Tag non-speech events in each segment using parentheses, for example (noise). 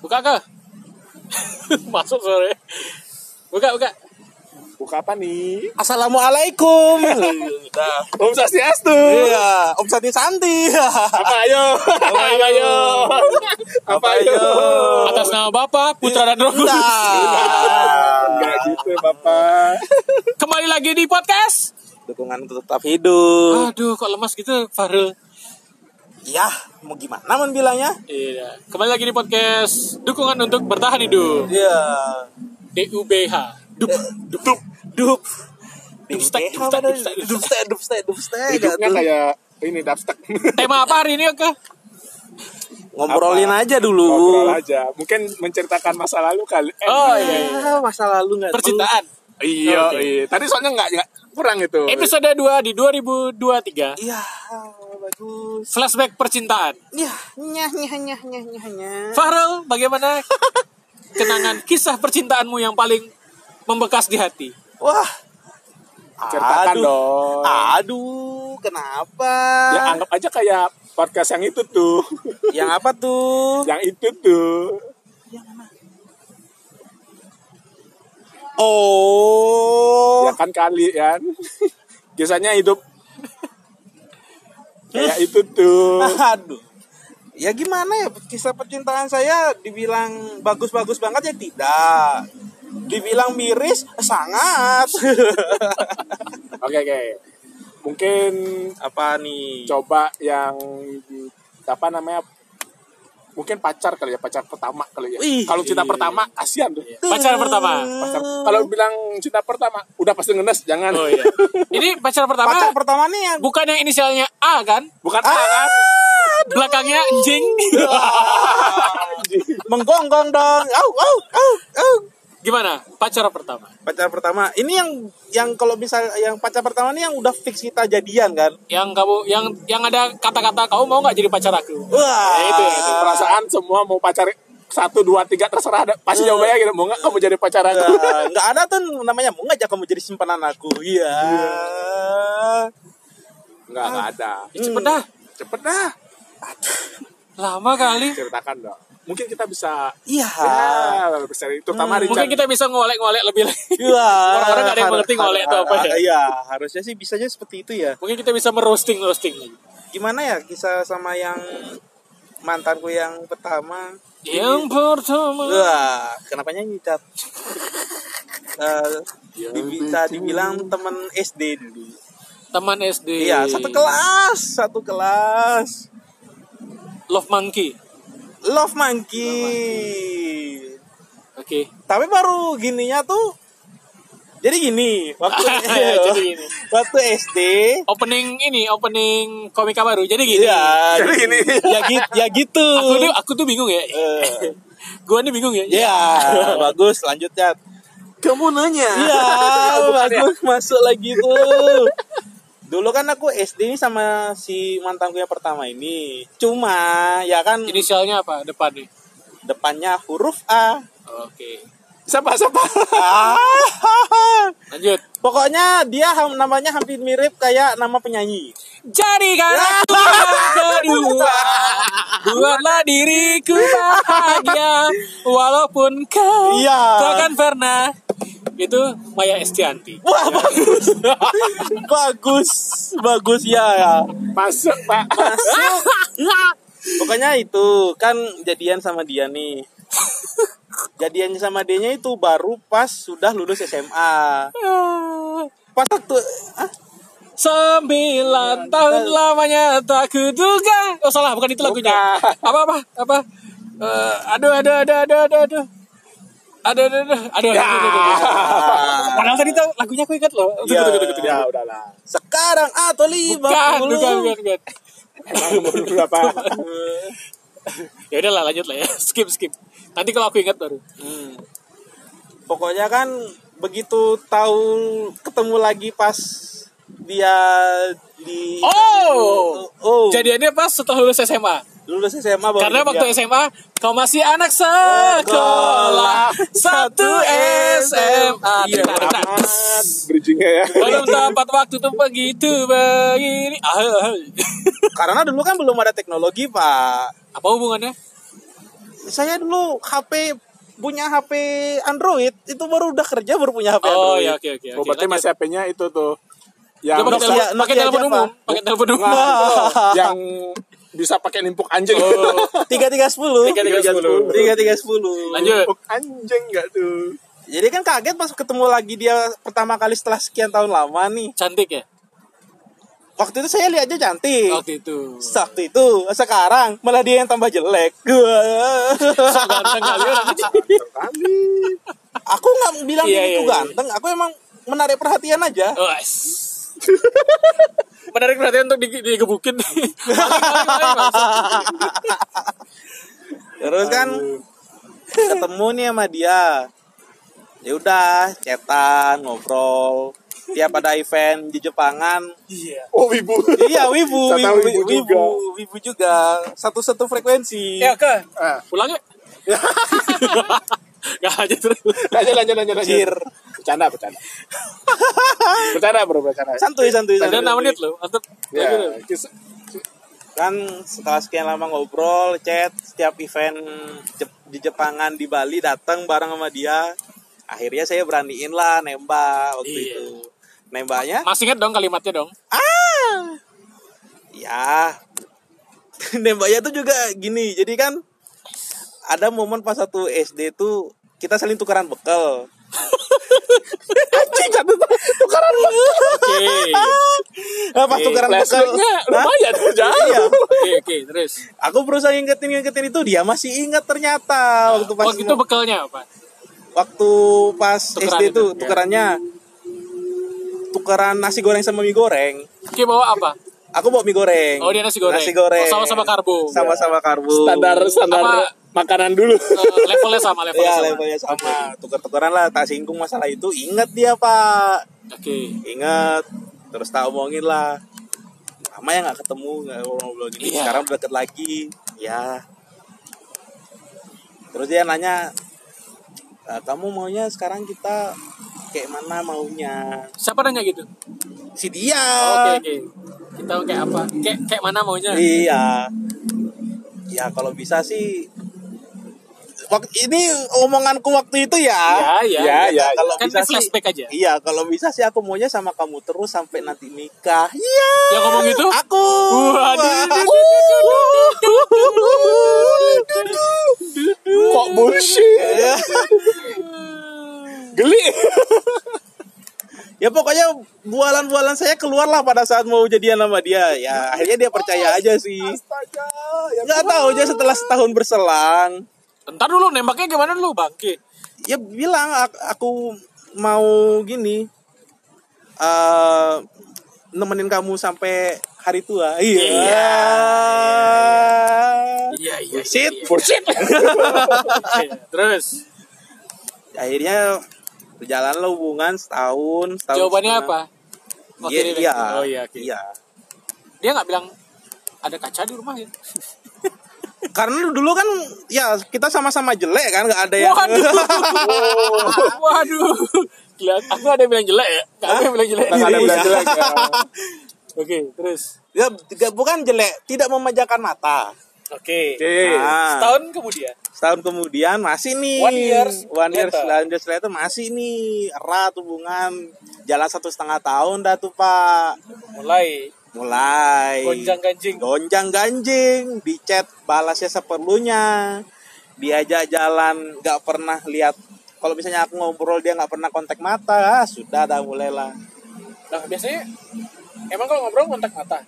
Buka ke? (laughs) Masuk sore. Buka, buka. Buka apa nih? Assalamualaikum. Udah. Om Swastiastu. Iya, Om Santi Santi. Apa ayo? (laughs) Apa ayo? Apa ayo? Atas nama Bapak, Putra dan Roh Kudus. Enggak gitu, Bapak. Kembali lagi di podcast. Dukungan untuk tetap hidup. Aduh, kok lemas gitu, Farel. Ya, mau gimana men bilangnya? Iya. Kembali lagi di podcast Dukungan untuk Bertahan Hidup. Iya. DUBH. Dup, dup, dup. Dup. Dah? dubstek, Dubstek, dubstek, dubstek. Hidupnya kayak ini dubstep. Tema apa hari ini, Oke? Ngobrolin Apa? aja dulu. Ngobrol aja. Mungkin menceritakan masa lalu kali. Eh, Oh, iya. Ah, masa lalu nggak Percintaan. Iya, Oke. iya. Tadi soalnya enggak enggak kurang itu. Episode 2 di 2023. Iya, bagus. Flashback percintaan. Iya, nyah nyah nyah nyah nyah nyah. Farel, bagaimana (laughs) kenangan kisah percintaanmu yang paling membekas di hati? Wah. Ceritakan Aduh. dong. Aduh, kenapa? Ya anggap aja kayak podcast yang itu tuh. (laughs) Yang apa tuh? yang itu tuh. Oh. Ya kan kali kan. (laughs) Kisahnya hidup kayak itu tuh. (laughs) Aduh. Ya gimana ya kisah percintaan saya dibilang bagus-bagus banget ya tidak. Dibilang miris sangat. (laughs) Oke oke. Mungkin apa nih? coba yang apa namanya? Mungkin pacar kali ya, pacar pertama kali ya. Wih. Kalau cinta pertama kasihan tuh. Pacar pertama. Pacar, kalau bilang cinta pertama udah pasti ngenes jangan. Oh iya. Ini pacar pertama Pacar pertama nih yang bukan yang inisialnya A kan? Bukan Ah. A kan? Belakangnya anjing. (laughs) menggonggong dong. Au au au au. Gimana? Pacar pertama. Pacar pertama. Ini yang yang kalau bisa yang pacar pertama ini yang udah fix kita jadian kan? Yang kamu yang yang ada kata-kata kamu mau nggak jadi pacar aku? Wah. Ya, itu, itu perasaan semua mau pacar satu dua tiga terserah ada pasti jawabannya gitu mau nggak kamu jadi pacar aku Nggak, nggak ada tuh namanya mau ngajak kamu jadi simpanan aku. Iya. nggak nggak ada Ya, cepet dah. cepet dah Lama kali. ceritakan dong mungkin kita bisa Iya. ya berseri terutama Richard Mungkin kita bisa ngolek-ngolek lebih lagi. Iya. Orang-orang nggak ada yang mengerti ngolek itu apa ya. Iya, harusnya sih bisanya seperti itu ya. Mungkin kita bisa merosting roasting. Gimana ya kisah sama yang mantanku yang pertama? Yang pertama. Wah, kenapa nyanyi Cat? (laughs) Eh, di- bisa dibilang temen SD dulu. Teman SD. Iya, satu kelas, satu kelas. Love Monkey. Love Monkey. Oke. Tapi baru gininya tuh jadi gini, waktu (laughs) (laughs) Jadi gini. waktu SD Opening ini, opening komika baru. Jadi gini. Iya, Jadi gini. ya gitu, ya gitu. Aku tuh aku tuh bingung ya. Eh, (laughs) Gua nih bingung ya. ya, bagus, lanjut ya. Kamu nanya. Iya, bagus, masuk lagi tuh. Dulu kan aku SD ini sama si mantanku yang pertama ini. Cuma ya kan Inisialnya apa depannya? depannya huruf A. Oke. siapa siapa (laughs) Lanjut. Pokoknya dia ham- namanya hampir mirip kayak nama penyanyi. Jadi kan kedua (laughs) Buatlah diriku bahagia Walaupun kau Iya. Takkan pernah Itu Maya Estianti Wah, (laughs) bagus. bagus. Bagus ya. ya. masuk pak Pokoknya itu kan jadian sama dia nih. Jadiannya sama dia itu baru pas sudah lulus SMA. Pas waktu ah, Sembilan tahun lamanya tak kuduga Oh salah bukan itu lagunya Apa apa apa Eh, Aduh aduh aduh aduh aduh aduh Aduh aduh aduh Aduh aduh aduh aduh, aduh. Padahal tadi lagunya aku ingat loh. Iya. tunggu tunggu tunggu ya udahlah. Sekarang atau lima Bukan puluh. bukan bukan bukan. Emang umur berapa? (laughs) Ya udahlah lanjut lah ya. (laughs) Skip skip. Nanti kalau aku ingat baru. Hmm. Pokoknya kan begitu tahu ketemu lagi pas dia di Oh! Oh. Jadiannya pas setelah lulus SMA lulus SMA baru Karena waktu dia- SMA Kau masih anak sekolah Satu SMA Iya, bridgingnya ya Belum dapat waktu tuh begitu begini (laughs) karena dulu kan belum ada teknologi pak Apa hubungannya? saya dulu HP punya HP Android itu baru udah kerja baru punya HP Oh Android. ya oke oke. Oh, oke, berarti masih HP-nya itu tuh. Yang pakai telepon, umum, Pak. pakai telepon umum. Yang (laughs) bisa pakai nimpuk anjing. Oh, (laughs) Tiga tiga sepuluh. Tiga tiga sepuluh. Tiga tiga sepuluh. Lanjut. Nimpuk anjing enggak tuh? Jadi kan kaget pas ketemu lagi dia pertama kali setelah sekian tahun lama nih. cantik ya Waktu itu saya lihat aja cantik. waktu itu. Waktu itu, sekarang malah dia yang tambah jelek. Ganteng kali itu. Kali. aku nggak bilang Iya, dia iya, itu iya. ganteng, aku emang menarik perhatian aja. (laughs) Menarik perhatian untuk di- digebukin. (laughs) Terus kan ketemu nih sama dia. Ya udah, cetan, ngobrol. Tiap ada event di Jepangan, Iya. Oh, ibu. iya wibu, (laughs) wibu, wibu wibu, juga. wibu juga. Satu-satu frekuensi. Ya ke, Ah. pulang yuk. (laughs) (laughs) Gak aja terus. Lanjut, lanjut, lanjut, lanjut. Anjir. Bercanda, bercanda. (laughs) bercanda, bro, bercanda. Santuy, santuy, Ada. 6 menit loh. Mantep. Ya, kan setelah sekian lama ngobrol chat setiap event di Jepangan di Bali datang bareng sama dia akhirnya saya beraniin lah nembak waktu Iya. itu nembaknya Masih inget dong kalimatnya dong. ah ya (laughs) nembaknya tuh juga gini jadi kan ada momen pas satu SD tuh kita saling tukeran bekal (laughs) Anjing, satu tukaran Oke. nah, pas Oke, tukeran bekal Flashbacknya Hah? lumayan, jauh. Iya. Oke, oke, terus. aku berusaha ingetin ingetin itu dia masih ingat ternyata waktu pas Oh, itu bekalnya apa? waktu pas Tukeran SD itu, tuh ya. tukerannya tukeran nasi goreng sama mie goreng. Oke, bawa apa? Aku bawa mie goreng. Oh, dia nasi goreng. Nasi goreng. Oh, sama-sama karbo. Sama-sama karbo. Standar, standar Apa? Makanan dulu. Eh, levelnya sama, levelnya Iya, sama. levelnya sama. Tuker-tukeran lah, tak singgung masalah itu. Ingat dia, Pak. Oke. Ingat. Terus tak omongin lah. Lama ya nggak ketemu, nggak ngobrol gini. Iya. Sekarang deket lagi. Ya. Terus dia nanya, "Eh, kamu maunya sekarang kita kayak mana maunya? Siapa nanya gitu? Si dia. Oke, oke. Kita mau kayak apa? Kayak kayak mana maunya? Iya. Ya kalau bisa sih waktu ini omonganku waktu itu ya. Ya, ya. Ya, ya. Kalau Kan bisa sih. aja. Iya, kalau bisa sih aku maunya sama kamu terus sampai nanti nikah. Iya. Yang ngomong gitu? Aku. Kok bullshit? Iya. Geli. ya pokoknya bualan-bualan saya keluarlah pada saat mau jadian sama dia. Ya akhirnya dia percaya aja sih. Astaga. Ya Nggak tahu aja setelah setahun berselang. Ntar dulu nembaknya gimana dulu, Bangke? ya bilang ak- aku mau gini eh nemenin kamu sampai hari tua iya Iya. Iya, iya. Bullshit. iya. Bullshit. (laughs) Oke, Terus, akhirnya berjalanlah hubungan setahun setahun jawabannya setengah. apa? Iya iya Oh iya, oke. iya Dia nggak bilang ada kaca di rumah ya? (laughs) karena dulu kan ya kita sama-sama jelek kan nggak ada yang Waduh. (laughs) Waduh. Gila, aku ada yang bilang jelek ya? Kamu yang bilang jelek. Nggak ada yang bilang jelek, ya. (laughs) Oke, terus. ya tidak- bukan jelek tidak memanjakan mata Oke. Oke. Nah, Setahun kemudian. setahun kemudian masih nih One years one years later. years later masih nih erat hubungan jalan satu setengah tahun dah tuh pak Mulai mulai. Gonjang ganjing. gonjang ganjing. Di chat balasnya seperlunya. Diajak jalan nggak pernah lihat. Kalau misalnya aku ngobrol dia nggak pernah kontak mata. Ah, sudah dah mulailah. Nah, biasanya emang kalau ngobrol kontak mata.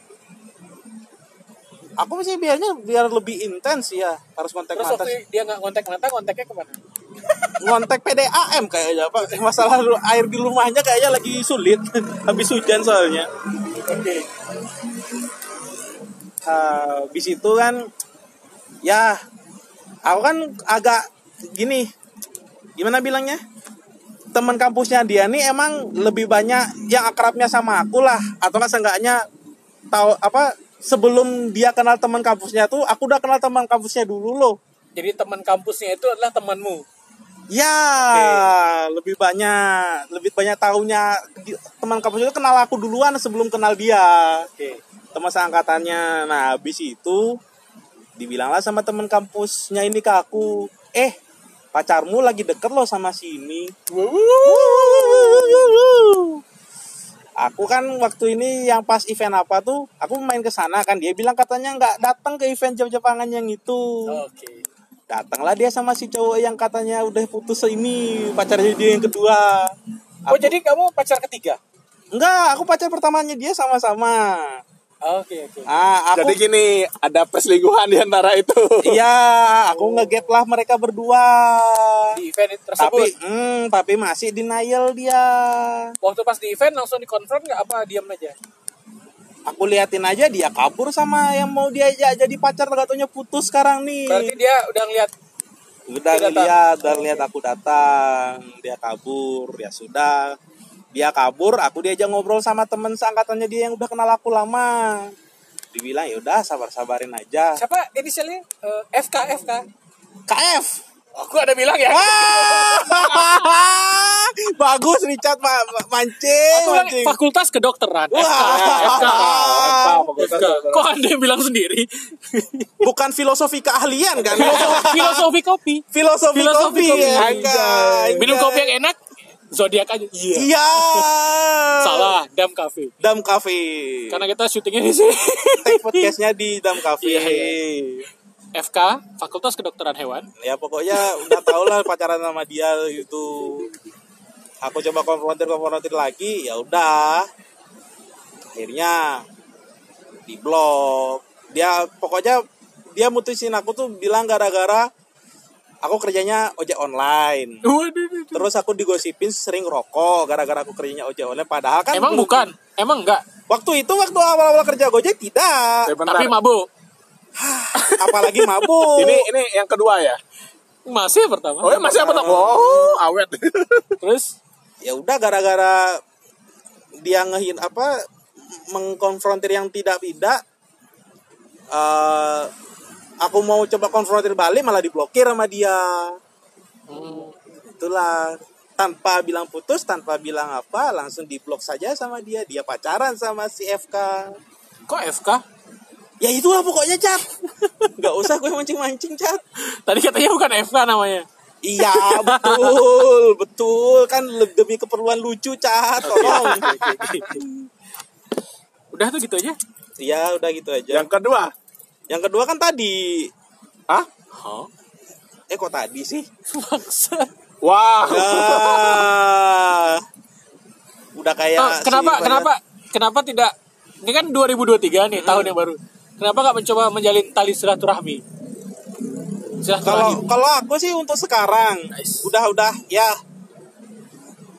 aku sih biarnya biar lebih intens ya. Harus kontak Terus mata waktu dia nggak kontak mata, kontaknya ke mana? Ngontek PDAM kayaknya pak. Masalah lu- air di rumahnya kayaknya lagi sulit. (laughs) Habis hujan soalnya. Oke. habis itu kan ya aku kan agak gini gimana bilangnya? Teman kampusnya dia nih emang lebih banyak yang akrabnya sama aku lah. Atau nggak seenggaknya tahu apa sebelum dia kenal teman kampusnya tuh aku udah kenal teman kampusnya dulu loh. Jadi teman kampusnya itu adalah temanmu. Ya, lebih banyak, lebih banyak tahunya teman kampus itu kenal aku duluan sebelum kenal dia. Oke. Teman seangkatannya. Nah, habis itu dibilanglah sama temen kampusnya ini ke aku eh pacarmu lagi deket loh sama si ini aku kan waktu ini yang pas event apa tuh aku main ke sana kan dia bilang katanya nggak datang ke event Jep-Jepangan yang itu Oke. Datanglah dia sama si cowok yang katanya udah putus ini pacarnya dia yang kedua Oh Aku- jadi kamu pacar ketiga? enggak aku pacar pertamanya dia sama-sama Oke oke. ah aku Jadi gini, ada perselingkuhan di antara itu. iya aku ngegap lah mereka berdua Di event itu tapi tersebut. hmm, tapi masih denial dia Waktu pas di event langsung dikonfront nggak apa diam aja? Aku liatin aja dia kabur sama yang mau diajak jadi pacar katanya putus sekarang nih. Berarti dia udah ngeliat udah Dia ngeliat udah ngeliat aku datang. Dia kabur ya sudah. Dia kabur aku diajak ngobrol sama temen seangkatannya dia yang udah kenal aku lama. Dibilang ya udah sabar sabarin aja. Siapa inisialnya? Eh, FK FK. KF Aku ada bilang ya. Bagus Richard ma- mancing Aku mancing fakultas kedokteran. FK. Wah. FK. fakultas. Kok anda bilang sendiri? bukan filosofi keahlian kan Filosofi kopi. filosofi, Filosofi kopi, kopi. ya kan? Minum kopi yang enak, zodiak aja. Iya. iya Salah, Dam Cafe. Dam Cafe Karena kita syutingnya di sini. Take podcastnya di Dam Cafe Iya, FK, Fakultas Kedokteran Hewan. ya pokoknya udah tau lah pacaran sama dia gitu aku coba konfrontir konfrontir lagi ya udah akhirnya di blok dia pokoknya dia mutusin aku tuh bilang gara-gara aku kerjanya ojek online terus aku digosipin sering rokok gara-gara aku kerjanya ojek online padahal kan Emang belum- bukan? Emang enggak? waktu itu waktu awal-awal kerja gojek tidak Eh, bentar. Tapi mabuk. (sighs) apalagi mabuk Ini ini yang kedua ya. Masih pertama. Oh, ya masih apa tuh? Oh, awet. (laughs) Terus ya udah gara-gara dia ngehin apa mengkonfrontir yang tidak tidak eh aku mau coba konfrontir balik malah diblokir sama dia. Itulah. Tanpa bilang putus tanpa bilang apa langsung diblok saja sama dia. Dia pacaran sama si FK kok FK? ya itulah pokoknya cat nggak usah gue mancing-mancing cat Tadi katanya bukan FK namanya. Iya betul betul kan demi keperluan lucu cat tolong Udah tuh gitu aja. Iya udah gitu aja. Yang kedua. Yang kedua kan tadi. Hah? Oh. Eh kok tadi sih? Wah. Ya. Udah kayak. Oh, si kenapa banyak- kenapa kenapa tidak ini kan 2023 nih tahun yang baru. Kenapa nggak mencoba menjalin tali silaturahmi? Kalau kalau aku sih untuk sekarang Nice. udah udah ya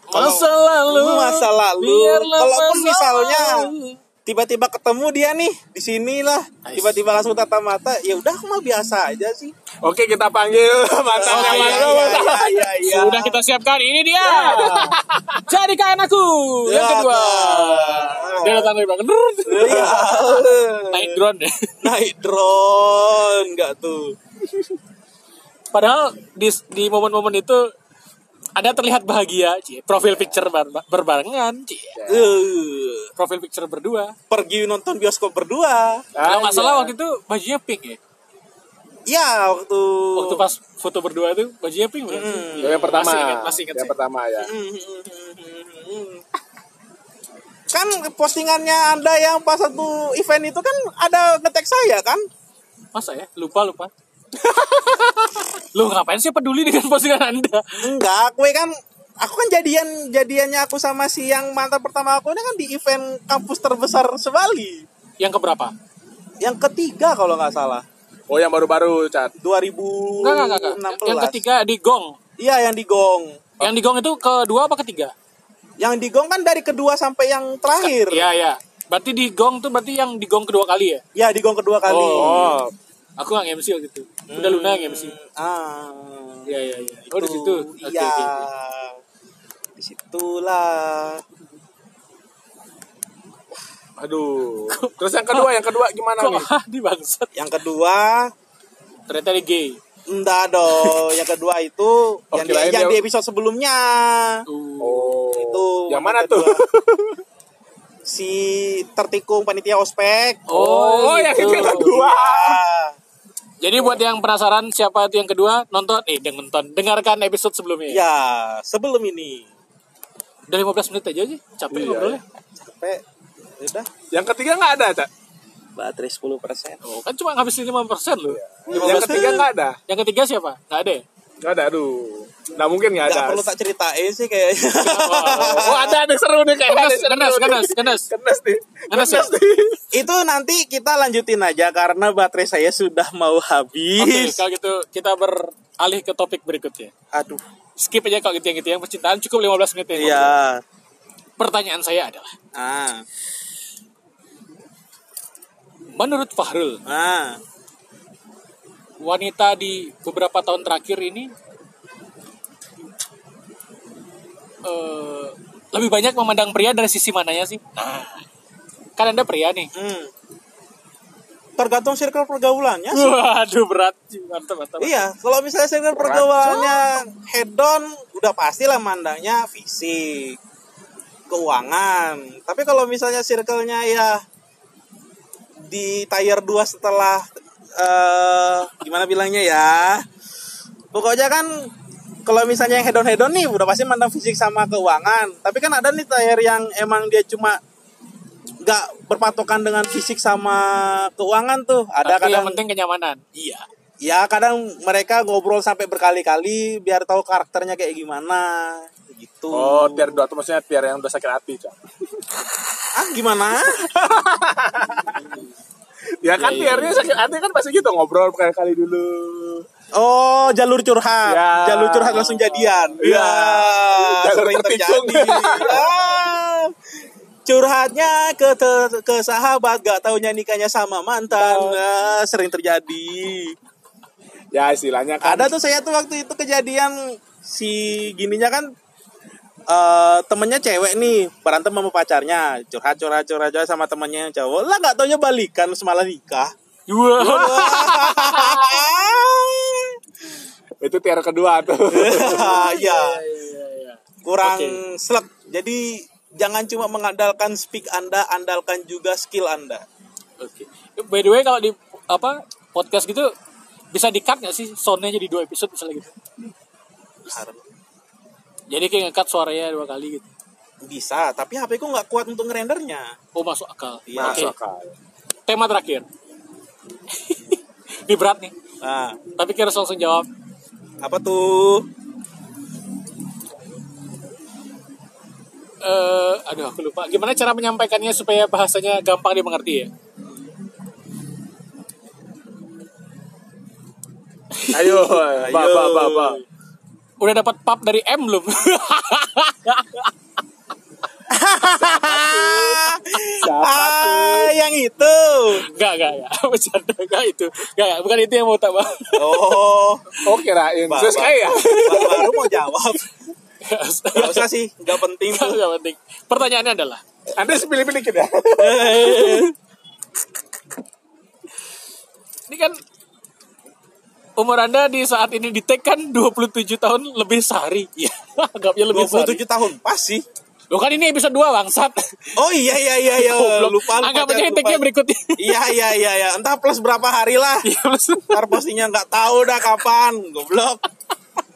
kalau- masa lalu. masa lalu. Kalaupun misalnya tiba-tiba ketemu dia nih di sini lah, Nice. tiba-tiba langsung tatap mata, ya udah aku mah biasa aja sih. Oke, kita panggil (laughs) mantannya Oh, iya, Manu. iya, iya, iya, (laughs) iya. Sudah kita siapkan ini dia. (laughs) Jadikan aku yang Ya, kedua. nah. Dia datang dari belakang. Iya. Naik drone deh. Naik drone enggak tuh. Padahal di di momen-momen itu ada terlihat bahagia, Cie. profil picture bar- berbarengan, Cie. Eh, profil picture berdua. pergi nonton bioskop berdua. Kalau nggak Ah, salah iya. waktu itu bajunya pink ya. Ya waktu Waktu pas foto berdua itu bajunya pink bukan? sih? Yang pertama. Masih ingat, masih ingat Yang sih. pertama ya. kan postingannya anda yang pas satu event itu kan ada ngetek saya kan Masa ya? Lupa lupa. (laughs) Lu ngapain sih peduli dengan postingan Anda? enggak gue kan aku kan jadian jadiannya aku sama si yang mantan pertama aku ini kan di event kampus terbesar sebali Yang keberapa? yang ketiga kalau nggak salah Oh, yang baru-baru, Cat. 2016 Enggak, enggak, enggak, enggak. Yang ketiga di Gong. iya yang di gong Yang di Gong itu kedua apa ketiga? yang di gong kan dari kedua sampai yang terakhir Iya, iya. Berarti di Gong tuh berarti yang di Gong kedua kali ya? ya di gong kedua kali Oh, Aku nggak MC waktu itu. Udah Luna yang MC. ah Iya, iya, iya. Oh, di situ. Oke, iya oke, oke. di situlah aduh. Terus yang kedua, yang kedua gimana Kok nih? ah, di bangsat? yang kedua Ternyata dia gay. enggak dong yang kedua itu Oh, yang, di, yang dia- di episode sebelumnya Uh. Oh. itu Yang mana tuh? si tertikung panitia ospek Oh, Oh, yang gitu. yang kedua. Jadi buat yang penasaran siapa itu yang kedua, nonton eh dengan nonton, dengarkan episode sebelumnya. Ya, sebelum ini. Udah 15 menit aja sih, capek Iya, ngobrolnya. Sampai udah Yang ketiga nggak ada, Cak. baterai 10%. Oh, kan cuma ngabisin 5% loh. Yang ketiga nggak ada. Yang ketiga siapa? Nggak ada ya? Nggak ada, aduh. Nggak mungkin nggak ada. Gak perlu tak ceritain sih kayaknya. Oh, ada ada seru nih kayaknya. ada Kenes, kenes, nih. kenes, kenes. Kenes nih. Kenes ya? Kenes nih. Itu nanti kita lanjutin aja karena baterai saya sudah mau Oke, habis. kalau gitu kita beralih ke topik berikutnya. Aduh. Skip aja kalau gitu yang gitu yang percintaan cukup 15 menit ya. Iya. Pertanyaan saya adalah, Ah. menurut Fahrul, Ah. Wanita di beberapa tahun terakhir ini eh, lebih banyak memandang pria dari sisi mananya sih? Nah, kan anda pria nih. Hmm. Tergantung circle pergaulannya sih. Waduh berat, mantap mantap. Iya, kalau misalnya circle pergaulannya hedon, udah pastilah mandangnya fisik, keuangan. Tapi kalau misalnya circle-nya ya di tier 2 setelah eh gimana bilangnya ya. Pokoknya kan kalau misalnya yang hedon-hedon nih udah pasti mandang fisik sama keuangan. Tapi kan ada nih tier yang emang dia cuma nggak berpatokan dengan fisik sama keuangan tuh. Ada Tapi yang kadang penting kenyamanan. Iya. Ya kadang mereka ngobrol sampai berkali-kali biar tahu karakternya kayak gimana gitu. Oh, tier 2 tuh maksudnya tier yang udah sakit hati, Cak. Ah gimana? (laughs) Ya kan Iya, iya, tiernya sakit hati kan pasti gitu ngobrol berkali-kali dulu. Oh jalur curhat, Ya. jalur curhat langsung jadian. Iya. Ya, Jalur terjadi. (laughs) Ah. Curhatnya ke ke sahabat, gak taunya nikahnya sama mantan, Ah, sering terjadi. Ya istilahnya kan Ada tuh saya tuh waktu itu kejadian si gininya kan eh temennya cewek nih berantem sama pacarnya curhat curhat curhat curhat sama temennya yang cowok lah nggak taunya balikan semalam nikah Wah. itu tier kedua tuh. (laughs) ya kurang Oke. slek jadi jangan cuma mengandalkan speak anda andalkan juga skill anda Oke. By the way kalau di apa podcast gitu bisa di cut nggak sih soundnya jadi dua episode misalnya gitu. Jadi kayak nge-cut suaranya dua kali gitu. bisa tapi HP ku nggak kuat untuk ngerendernya Oh masuk akal. Iya. Masuk akal. Tema terakhir. (laughs) Ini berat nih. nah Tapi kita harus langsung jawab. apa tuh eh aduh aku lupa. Gimana cara menyampaikannya supaya bahasanya gampang dimengerti ya? Ayo, (laughs) ba ba ba ba. Udah dapat pap dari M belum? (laughs) ah yang itu Enggak, enggak, enggak. (laughs) Bercanda, enggak itu. Enggak, enggak, bukan itu yang mau Bang. oh Oh kirain. Ba- Terus kayak ya. ba- baru mau jawab (laughs) Gak usah sih, gak penting tuh. enggak penting. Pertanyaannya adalah, Anda pilih-pilih dikit ya. ini kan umur Anda di saat ini di tag kan 27 tahun lebih sehari. (laughs) Iya, anggapnya lebih sehari. 27 tahun, pas sih. Loh kan ini episode 2 bangsat. Oh iya iya iya iya (laughs) lupa lupa. Anggap aja tag-nya berikutnya. (laughs) Iya iya iya iya, entah plus berapa hari lah. Iya, Ntar postingnya nggak tahu dah kapan, goblok.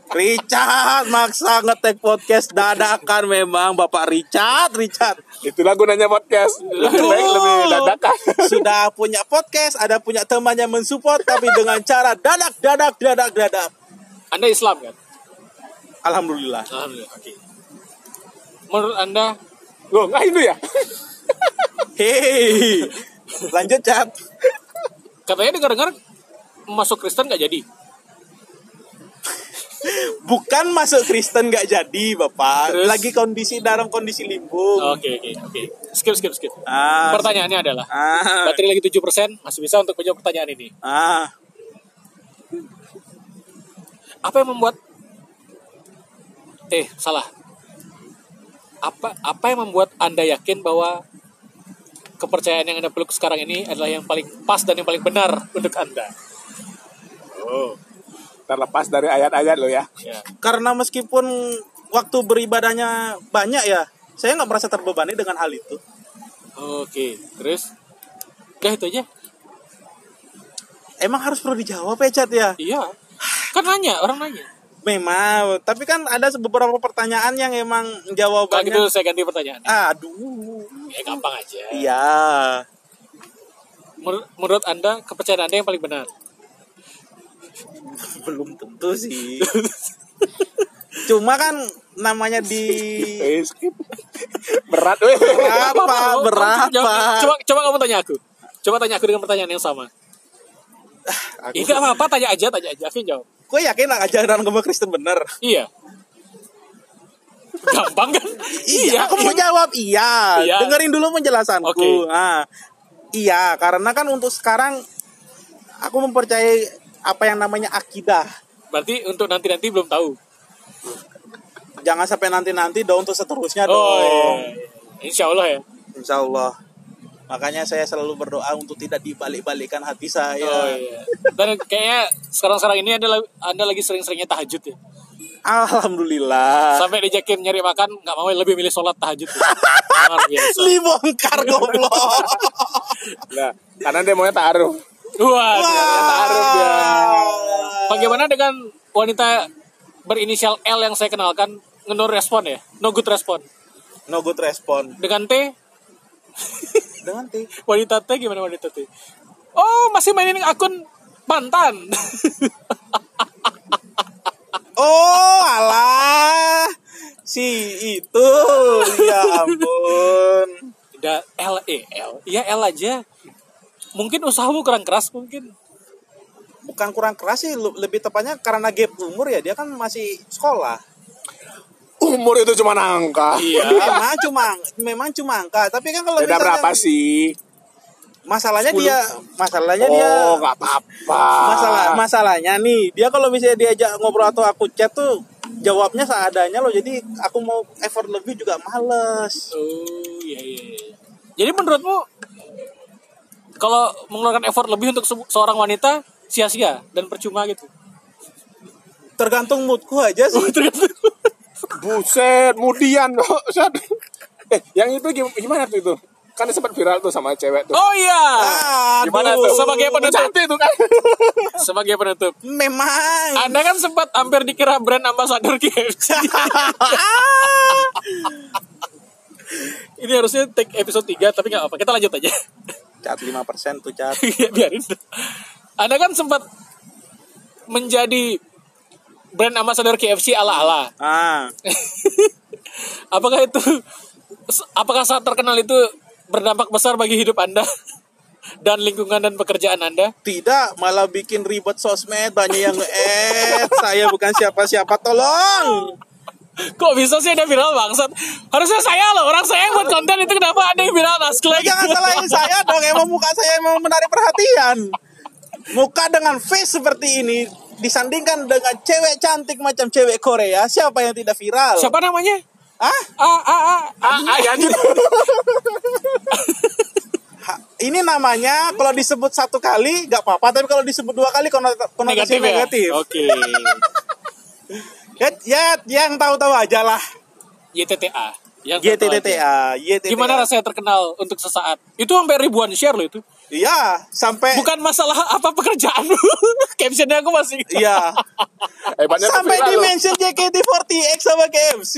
Richard maksa ngetek podcast dadakan memang Bapak Richard Richard Itulah gunanya podcast. Lebih baik lebih dadakan. (laughs) sudah punya podcast ada punya temannya mensupport tapi dengan cara dadak dadak dadak dadak Anda Islam kan? Alhamdulillah Alhamdulillah. Oke. Menurut Anda Loh, enggak itu ya? hei lanjut chat katanya dengar-dengar masuk Kristen nggak jadi? Bukan masuk Kristen nggak jadi bapak Terus? lagi kondisi dalam kondisi limbung Oke, oke, oke. Skip, skip, skip. ah Pertanyaannya adalah, ah baterai lagi 7%, masih bisa untuk menjawab pertanyaan ini. ah Apa yang membuat Eh, salah. Apa apa yang membuat Anda yakin bahwa kepercayaan yang Anda peluk sekarang ini adalah yang paling pas dan yang paling benar untuk Anda? Oh. Terlepas dari ayat-ayat lo ya. Ya. karena meskipun waktu beribadahnya banyak ya saya nggak merasa terbebani dengan hal itu Oke, terus udah itu aja. emang harus perlu dijawab ya chat ya Iya. Kan nanya, orang nanya. memang tapi kan ada beberapa pertanyaan yang emang Kalau jawabannya gitu saya ganti pertanyaan. aduh Ya gampang aja. iya menurut Anda kepercayaan Anda yang paling benar? Belum tentu sih cuma kan namanya di Eh, skip. Berat weh. berapa berapa Coba coba kamu tanya aku. Coba tanya aku dengan pertanyaan yang sama. Aku- Iya apa-apa, tanya aja, tanya aja. Aku jawab. gue yakin lah ajaran agama Kristen bener Iya. Gampang kan? Iya, aku mau jawab iya. Iya. Dengerin dulu penjelasanku. Oke. Nah, iya, karena kan untuk sekarang aku mempercayai apa yang namanya akidah. Berarti untuk nanti-nanti belum tahu. Jangan sampai nanti-nanti dong untuk seterusnya dong. Oh, iya. Insya Allah ya. Insya Allah. Makanya saya selalu berdoa untuk tidak dibalik-balikan hati saya. Oh iya. Dan kayaknya sekarang-sekarang ini anda, anda lagi sering-seringnya tahajud ya. Alhamdulillah. Sampai dijakin nyari makan nggak mau lebih milih sholat tahajud. Ya. (laughs) Luar biasa. Libongkar goblok. (laughs) Nah, karena dia maunya taruh. Wah, taruh dia. Bagaimana dengan wanita berinisial L yang saya kenalkan no respon ya? No good respon. No good respon. Dengan T, (laughs) Dengan T. wanita T gimana wanita T? Oh, masih mainin akun mantan. (laughs) Oh, alah. Si itu. Ya ampun. Tidak L E L. Iya L aja. Mungkin usahamu kurang keras mungkin. bukan kurang keras sih lebih tepatnya karena gap umur ya dia kan masih sekolah Umur itu cuma angka. Iya. (laughs) memang cuma memang cuma angka tapi kan kalau Beda misalnya- berapa sih? masalahnya Sepuluh. dia masalahnya dia Oh, nggak apa-apa. masalah masalahnya nih dia kalau misalnya diajak ngobrol atau aku chat tuh jawabnya seadanya loh jadi aku mau effort lebih juga males Oh iya iya. iya. Jadi menurutmu kalau mengeluarkan effort lebih untuk se- seorang wanita sia-sia dan percuma gitu? tergantung moodku aja sih (laughs) Buset, kemudian Set. Eh, yang itu gim- gimana tuh itu? Kan sempat viral tuh sama cewek tuh. Oh iya. Aduh. Gimana tuh? Sebagai penutup. Tuh kan. (laughs) Sebagai penutup. memang Anda kan sempat hampir dikira brand ambassador KFC. (laughs) Ini harusnya take episode 3 tapi nggak apa. Kita lanjut aja. Cat 5% tuh cat (laughs) Iya, biarin. Anda kan sempat menjadi brand ambassador KFC ala-ala. ah (laughs) Apakah itu apakah saat terkenal itu berdampak besar bagi hidup Anda (laughs) dan lingkungan dan pekerjaan Anda? Tidak, malah bikin ribet sosmed, banyak yang nge-add. Saya bukan siapa-siapa, tolong. Kok bisa sih ada viral bangsat? Harusnya saya loh, orang saya yang buat konten itu kenapa ada yang viral naskah Jangan salahin saya dong, emang muka saya emang menarik perhatian. Muka dengan face seperti ini disandingkan dengan cewek cantik macam cewek Korea, siapa yang tidak viral? Siapa namanya? Ah, Ah, ah, ah. Ah, ah, ya, anjir. ini namanya kalau disebut satu kali nggak apa-apa, tapi kalau disebut dua kali konot- konotasi Negatif ya? negatif. Oke. Ya, ya, yang tahu-tahu aja lah. YTTA. Yang. YTTTA, YTTA. Gimana rasanya terkenal untuk sesaat? Itu sampai ribuan share loh itu. Iya, sampai Bukan masalah apa pekerjaanmu. (laughs) Captionnya aku masih. Iya. (laughs) Hebatnya Sampai di mention JKT48 sama KFC.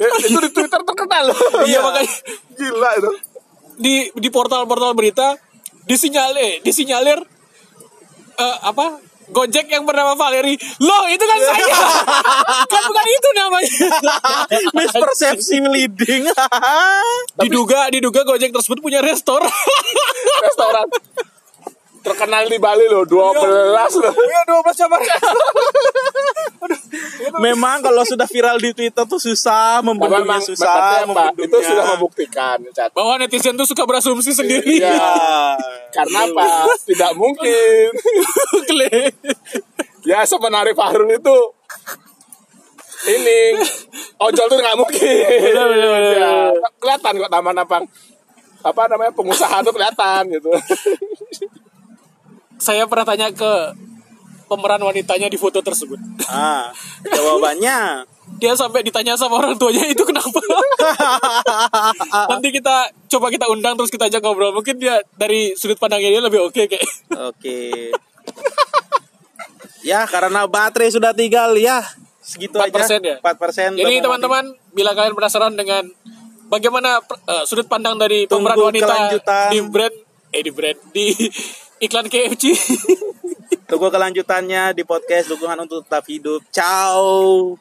Eh, Itu di Twitter terkenal loh. (laughs) Iya makanya Gila itu. di di portal-portal berita disinyalir disinyalir eh, apa Gojek yang bernama Valeri. Loh, itu kan saya. (laughs) kan bukan itu namanya. (laughs) Mispersepsi leading. diduga diduga Gojek tersebut punya restoran. Restoran. Terkenal di Bali loh, 12 loh. ya 12 cabang. Memang kalau sudah viral di Twitter tuh susah membendungnya susah membendungnya. Itu sudah membuktikan, Cat. Bahwa netizen tuh suka berasumsi sendiri. Iya. Ya. Karena apa? Tidak mungkin. (laughs) Ya sebenarnya Fahrul itu ini ojol tuh nggak mungkin. Ya, kelihatan kok taman apa apa namanya pengusaha tuh kelihatan gitu. Saya pernah tanya ke pemeran wanitanya di foto tersebut. Ah, jawabannya (laughs) dia sampai ditanya sama orang tuanya itu kenapa (laughs) nanti kita coba kita undang terus kita ajak ngobrol mungkin dia dari sudut pandangnya dia lebih oke kayak Oke. ya karena baterai sudah tinggal ya segitu 4% aja. ya? 4% Jadi teman-teman, bila kalian penasaran dengan bagaimana eh, sudut pandang dari Tunggu pemeran wanita kelanjutan. di brand eh di brand di iklan KFC. (laughs) Tunggu kelanjutannya di podcast dukungan untuk tetap hidup. Ciao.